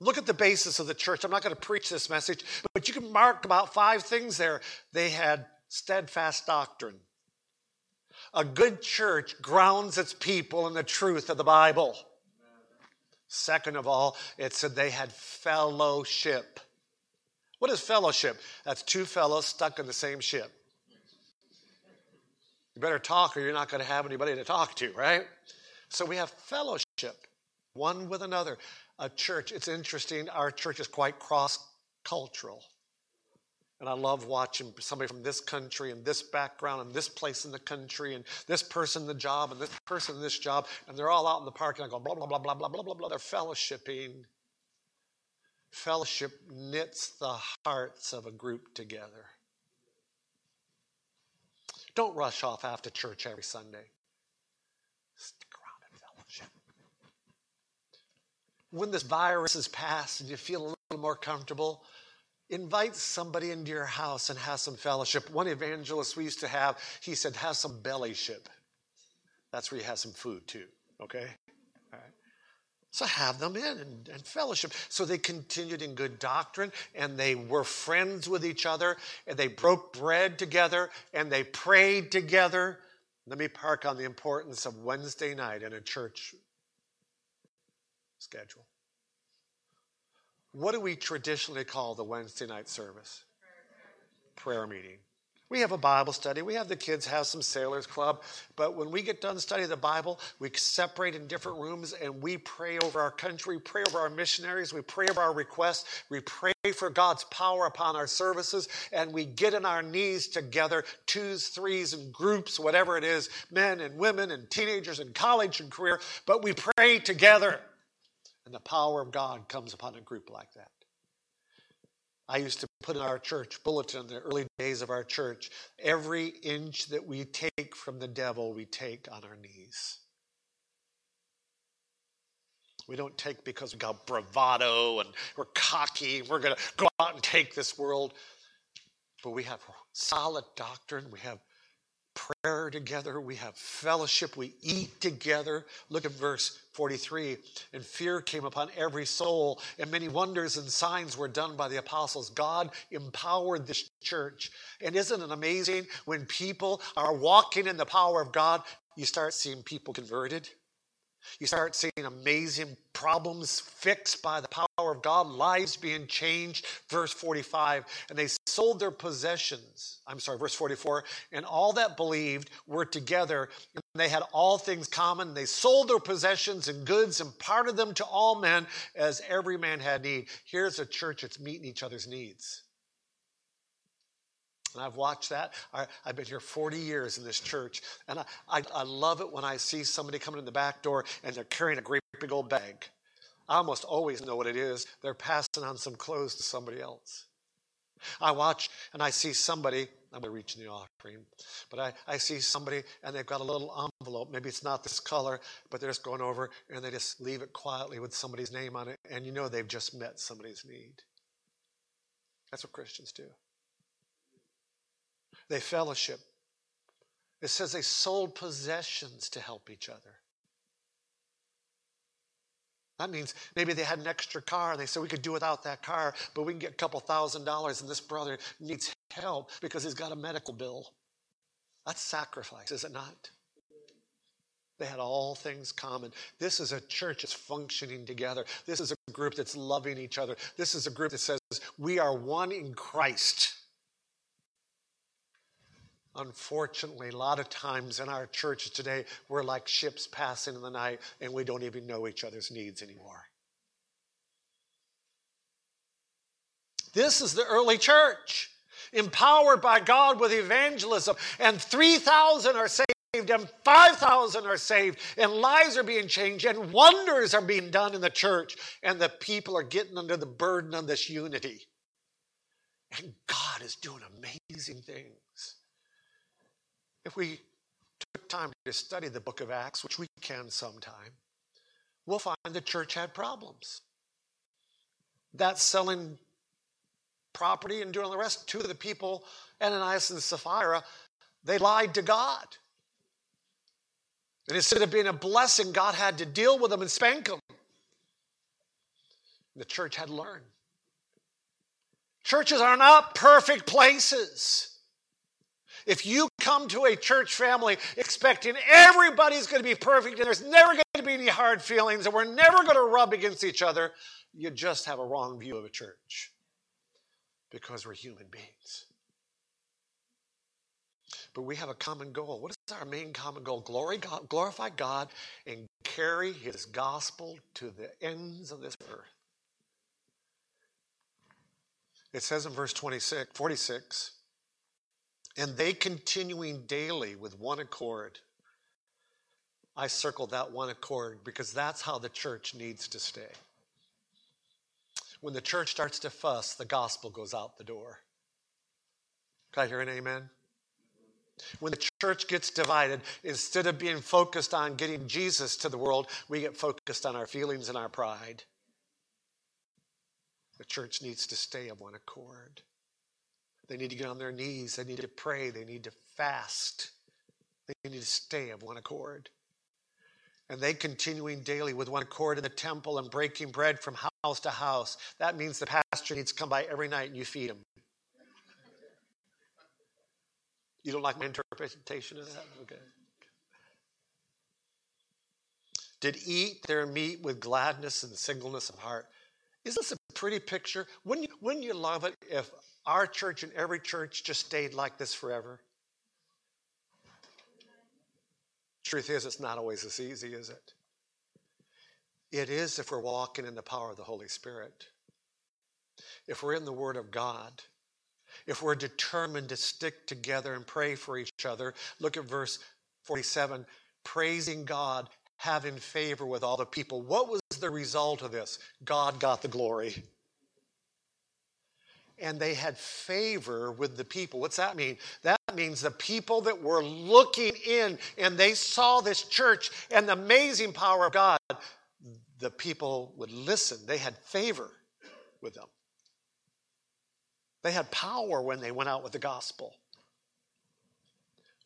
Look at the basis of the church. I'm not going to preach this message, but you can mark about five things there. They had steadfast doctrine. A good church grounds its people in the truth of the Bible. Second of all, it said they had fellowship. What is fellowship? That's two fellows stuck in the same ship. You better talk or you're not going to have anybody to talk to, right? So we have fellowship, one with another a church. It's interesting, our church is quite cross cultural. And I love watching somebody from this country and this background and this place in the country and this person the job and this person this job. And they're all out in the park and I go, blah, blah, blah, blah, blah, blah, blah, blah. They're fellowshipping. Fellowship knits the hearts of a group together. Don't rush off after church every Sunday. Stick around in fellowship. When this virus is past and you feel a little more comfortable, invite somebody into your house and have some fellowship. One evangelist we used to have, he said, have some bellyship. That's where you have some food too, okay? So have them in and, and, fellowship. So they continued in good doctrine and they were friends with each other and they broke bread together and they prayed together. Let me park on the importance of Wednesday night in a church schedule. What do we traditionally call the Wednesday night service? Prayer meeting. We have a Bible study. We have the kids have some sailors club. But when we get done studying the Bible, we separate in different rooms and we pray over our country, we pray over our missionaries, we pray over our requests, we pray for God's power upon our services, and we get on our knees together, twos, threes, and groups, whatever it is, men and women and teenagers and college and career, but we pray together. And the power of God comes upon a group like that. I used to put in our church bulletin in the early days of our church every inch that we take from the devil, we take on our knees. We don't take because we got bravado and we're cocky. We're going to go out and take this world. But we have solid doctrine. We have prayer together, we have fellowship, we eat together. Look at verse 43. And fear came upon every soul, and many wonders and signs were done by the apostles. God empowered this church. And isn't it amazing when people are walking in the power of God, you start seeing people converted? You start seeing amazing problems fixed by the power of God, lives being changed. Verse 45, and they sold their possessions. I'm sorry, verse 44, and all that believed were together, and they had all things common. They sold their possessions and goods and parted them to all men as every man had need. Here's a church that's meeting each other's needs. And I've watched that. I, have been here 40 years in this church. And I, I, I love it when I see somebody coming in the back door and they're carrying a great big old bag. I almost always know what it is. They're passing on some clothes to somebody else. I watch and I see somebody, I'm going to reach in the offering, but I, I see somebody and they've got a little envelope. Maybe it's not this color, but they're just going over and they just leave it quietly with somebody's name on it. And you know they've just met somebody's need. That's what Christians do. They fellowship. It says they sold possessions to help each other. That means maybe they had an extra car and they said we could do without that car, but we can get a couple thousand dollars and this brother needs help because he's got a medical bill. That's sacrifice, is it not? They had all things common. This is a church that's functioning together. This is a group that's loving each other. This is a group that says we are one in Christ. Unfortunately, a lot of times in our churches today, we're like ships passing in the night and we don't even know each other's needs anymore. This is the early church, empowered by God with evangelism, and 3,000 are saved and 5,000 are saved, and lives are being changed, and wonders are being done in the church, and the people are getting under the burden of this unity. And God is doing amazing things. If we took time to study the book of Acts, which we can sometime, we'll find the church had problems. That selling property and doing the rest, two of the people, Ananias and Sapphira, they lied to God. And instead of being a blessing, God had to deal with them and spank them. The church had learned. Churches are not perfect places. If you come to a church family expecting everybody's going to be perfect and there's never going to be any hard feelings and we're never going to rub against each other, you just have a wrong view of a church because we're human beings. But we have a common goal. What is our main common goal? Glory God, glorify God and carry his gospel to the ends of this earth. It says in verse 26, 46, and they continuing daily with one accord. I circled that one accord because that's how the church needs to stay. When the church starts to fuss, the gospel goes out the door. Can I hear an amen? When the church gets divided, instead of being focused on getting Jesus to the world, we get focused on our feelings and our pride. The church needs to stay of one accord. They need to get on their knees. They need to pray. They need to fast. They need to stay of one accord. And they continuing daily with one accord in the temple and breaking bread from house to house. That means the pastor needs to come by every night and you feed him. You don't like my interpretation of that? Okay. Did eat their meat with gladness and singleness of heart. Isn't this a pretty picture? Wouldn't you, wouldn't you love it if our church and every church just stayed like this forever? Truth is, it's not always as easy, is it? It is if we're walking in the power of the Holy Spirit. If we're in the Word of God, if we're determined to stick together and pray for each other. Look at verse 47 praising God, having favor with all the people. What was the result of this? God got the glory and they had favor with the people. What's that mean? That means the people that were looking in and they saw this church and the amazing power of God, the people would listen. They had favor with them. They had power when they went out with the gospel.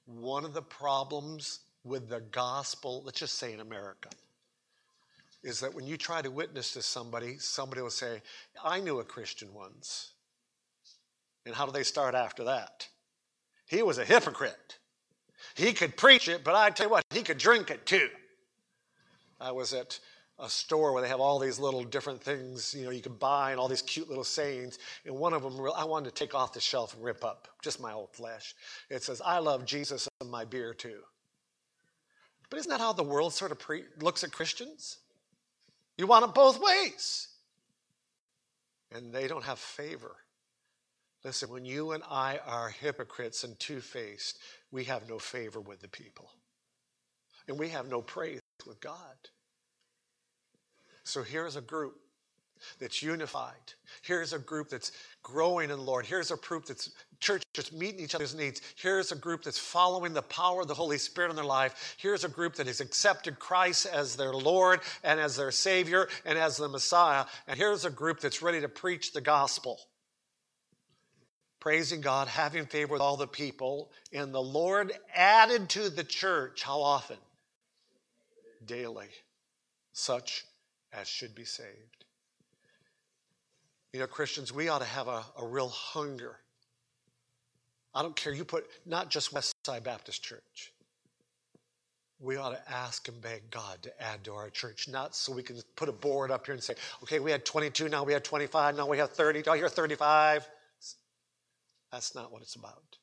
One of the problems with the gospel, let's just say in America, is that when you try to witness to somebody, somebody will say, I knew a Christian once. And how do they start after that? He was a hypocrite. He could preach it, but I tell you what, he could drink it too. I was at a store where they have all these little different things, you know, you can buy and all these cute little sayings. And one of them, I wanted to take off the shelf and rip up, just my old flesh. It says, I love Jesus and my beer too. But isn't that how the world sort of pre- looks at Christians? You want it both ways. And they don't have favor. Listen, when you and I are hypocrites and two faced, we have no favor with the people. And we have no praise with God. So here's a group that's unified. Here's a group that's growing in the Lord. Here's a group that's church that's meeting each other's needs. Here's a group that's following the power of the Holy Spirit in their life. Here's a group that has accepted Christ as their Lord and as their Savior and as the Messiah. And here's a group that's ready to preach the gospel praising God, having favor with all the people. And the Lord added to the church, how often? Daily. Such as should be saved. You know, Christians, we ought to have a, a real hunger. I don't care, you put not just Westside Baptist Church. We ought to ask and beg God to add to our church, not so we can put a board up here and say, okay, we had 22, now we have 25, now we have 30, do I hear 35? That's not what it's about.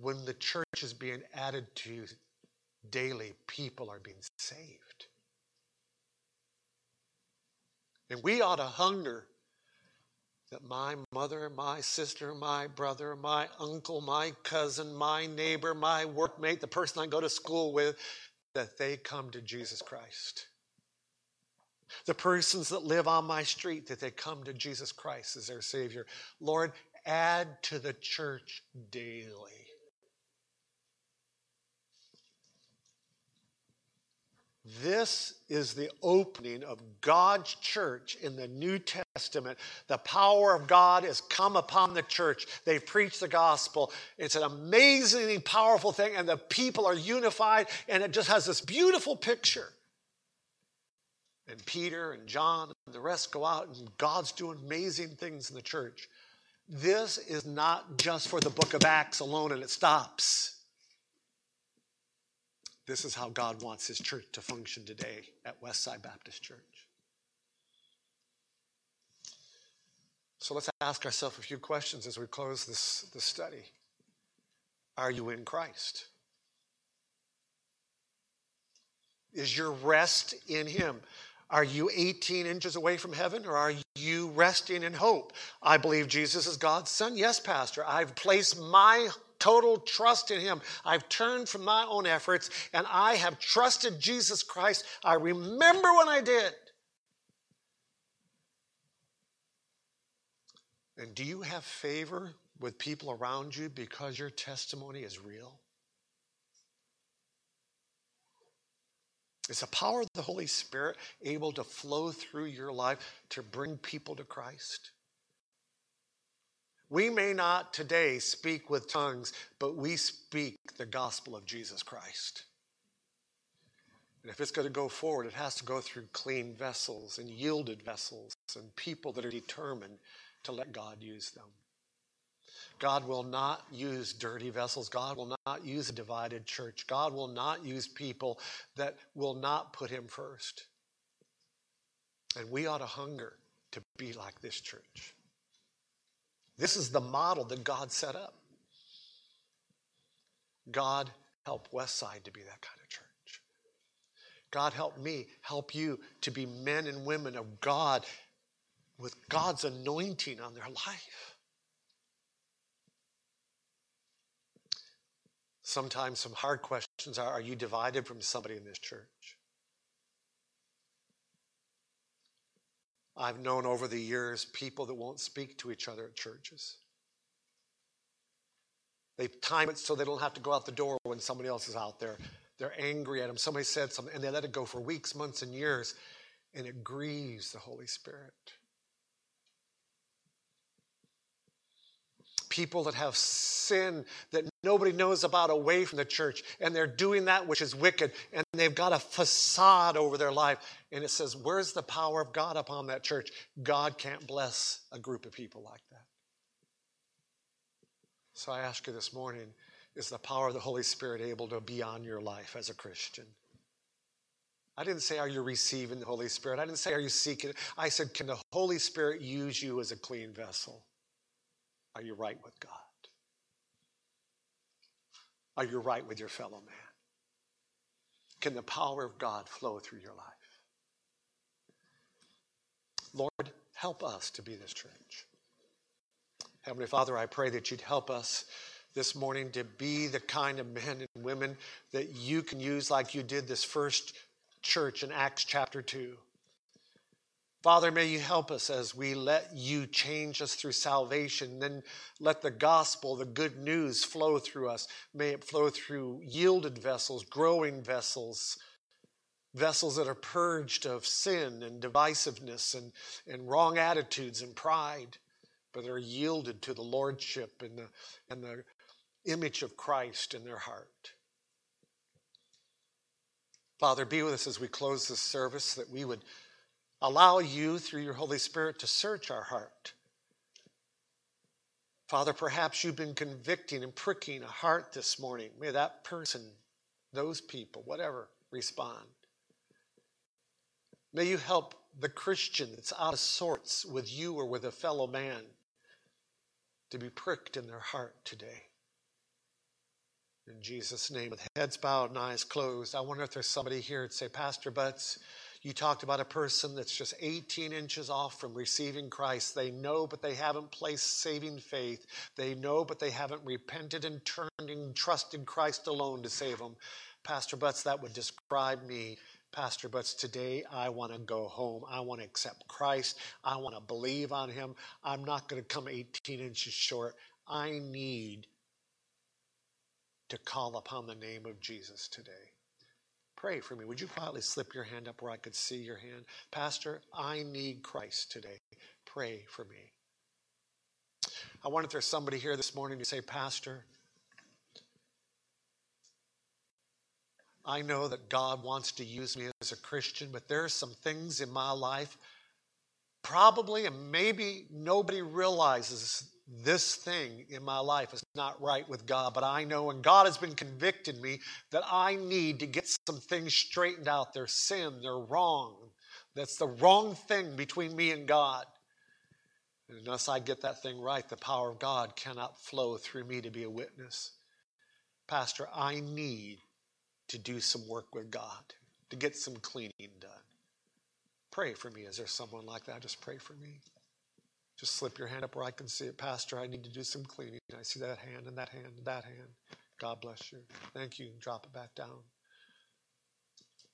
When the church is being added to daily, people are being saved. And we ought to hunger that my mother, my sister, my brother, my uncle, my cousin, my neighbor, my workmate, the person I go to school with, that they come to Jesus Christ. The persons that live on my street, that they come to Jesus Christ as their Savior. Lord, add to the church daily. This is the opening of God's church in the New Testament. The power of God has come upon the church. They've preached the gospel. It's an amazingly powerful thing, and the people are unified, and it just has this beautiful picture. And Peter and John and the rest go out, and God's doing amazing things in the church. This is not just for the book of Acts alone, and it stops. This is how God wants His church to function today at Westside Baptist Church. So let's ask ourselves a few questions as we close this, this study. Are you in Christ? Is your rest in Him? Are you 18 inches away from heaven or are you resting in hope? I believe Jesus is God's Son. Yes, Pastor. I've placed my total trust in Him. I've turned from my own efforts and I have trusted Jesus Christ. I remember when I did. And do you have favor with people around you because your testimony is real? Is the power of the Holy Spirit able to flow through your life to bring people to Christ? We may not today speak with tongues, but we speak the gospel of Jesus Christ. And if it's going to go forward, it has to go through clean vessels and yielded vessels and people that are determined to let God use them. God will not use dirty vessels. God will not use a divided church. God will not use people that will not put Him first. And we ought to hunger to be like this church. This is the model that God set up. God help Westside to be that kind of church. God help me, help you to be men and women of God with God's anointing on their life. Sometimes some hard questions are Are you divided from somebody in this church? I've known over the years people that won't speak to each other at churches. They time it so they don't have to go out the door when somebody else is out there. They're angry at them. Somebody said something, and they let it go for weeks, months, and years, and it grieves the Holy Spirit. People that have sin that nobody knows about away from the church, and they're doing that which is wicked, and they've got a facade over their life. And it says, Where's the power of God upon that church? God can't bless a group of people like that. So I ask you this morning is the power of the Holy Spirit able to be on your life as a Christian? I didn't say, Are you receiving the Holy Spirit? I didn't say, Are you seeking it? I said, Can the Holy Spirit use you as a clean vessel? Are you right with God? Are you right with your fellow man? Can the power of God flow through your life? Lord, help us to be this church. Heavenly Father, I pray that you'd help us this morning to be the kind of men and women that you can use like you did this first church in Acts chapter 2. Father, may you help us as we let you change us through salvation. Then let the gospel, the good news, flow through us. May it flow through yielded vessels, growing vessels, vessels that are purged of sin and divisiveness and, and wrong attitudes and pride, but are yielded to the lordship and the, and the image of Christ in their heart. Father, be with us as we close this service, that we would allow you through your Holy Spirit to search our heart. Father, perhaps you've been convicting and pricking a heart this morning. May that person, those people, whatever, respond. May you help the Christian that's out of sorts with you or with a fellow man to be pricked in their heart today. In Jesus' name, with heads bowed and eyes closed, I wonder if there's somebody here to say, Pastor Butts, You talked about a person that's just 18 inches off from receiving Christ. They know, but they haven't placed saving faith. They know, but they haven't repented and turned and trusted Christ alone to save them. Pastor Butts, that would describe me. Pastor Butts, today I want to go home. I want to accept Christ. I want to believe on Him. I'm not going to come 18 inches short. I need to call upon the name of Jesus today. Pray for me. Would you quietly slip your hand up where I could see your hand? Pastor, I need Christ today. Pray for me. I wonder if there's somebody here this morning to say, Pastor, I know that God wants to use me as a Christian, but there are some things in my life, probably and maybe nobody realizes this thing in my life is not right with God, but I know and God has been convicting me that I need to get some things straightened out. They're sin, they're wrong. That's the wrong thing between me and God. And unless I get that thing right, the power of God cannot flow through me to be a witness. Pastor, I need to do some work with God, to get some cleaning done. Pray for me. Is there someone like that? Just pray for me. Just slip your hand up where I can see it. Pastor, I need to do some cleaning. I see that hand and that hand and that hand. God bless you. Thank you. Drop it back down.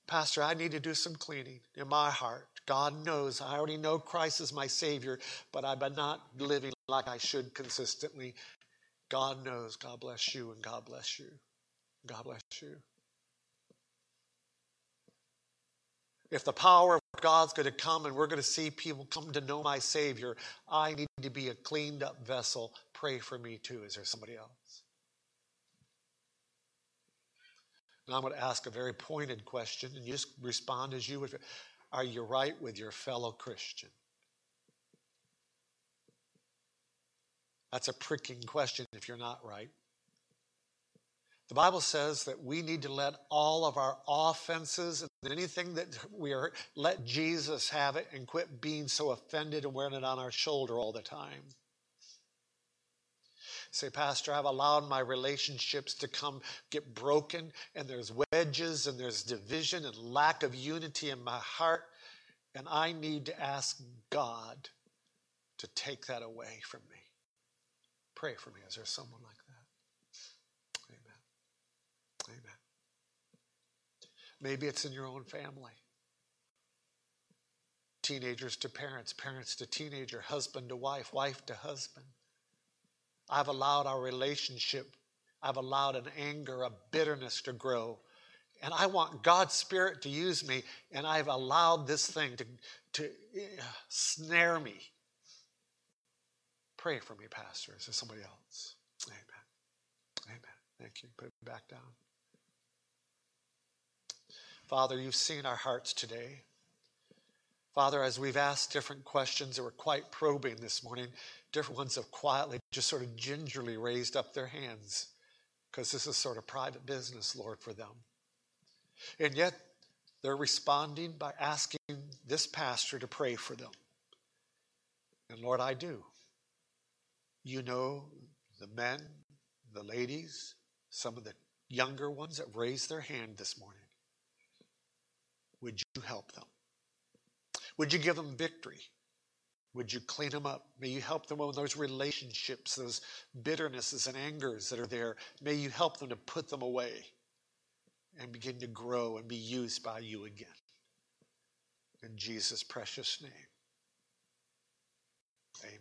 Pastor, I need to do some cleaning in my heart. God knows I already know Christ is my Savior, but I've been not living like I should consistently. God knows. God bless you and God bless you. God bless you. If the power of God's going to come and we're going to see people come to know my Savior, I need to be a cleaned up vessel. Pray for me too. Is there somebody else? Now I'm going to ask a very pointed question, and you just respond as you would. Are you right with your fellow Christian? That's a pricking question if you're not right. The Bible says that we need to let all of our offenses and anything that we are, let Jesus have it and quit being so offended and wearing it on our shoulder all the time. Say, Pastor, I've allowed my relationships to come get broken, and there's wedges and there's division and lack of unity in my heart, and I need to ask God to take that away from me. Pray for me. Is there someone like Maybe it's in your own family. Teenagers to parents, parents to teenager, husband to wife, wife to husband. I've allowed our relationship, I've allowed an anger, a bitterness to grow. And I want God's Spirit to use me, and I've allowed this thing to, to uh, snare me. Pray for me, Pastor. Is there somebody else? Amen. Amen. Thank you. Put it back down. Father, you've seen our hearts today. Father, as we've asked different questions that were quite probing this morning, different ones have quietly, just sort of gingerly raised up their hands because this is sort of private business, Lord, for them. And yet, they're responding by asking this pastor to pray for them. And Lord, I do. You know the men, the ladies, some of the younger ones that raised their hand this morning. Would you help them? Would you give them victory? Would you clean them up? May you help them on those relationships, those bitternesses and angers that are there. May you help them to put them away and begin to grow and be used by you again. In Jesus' precious name. Amen.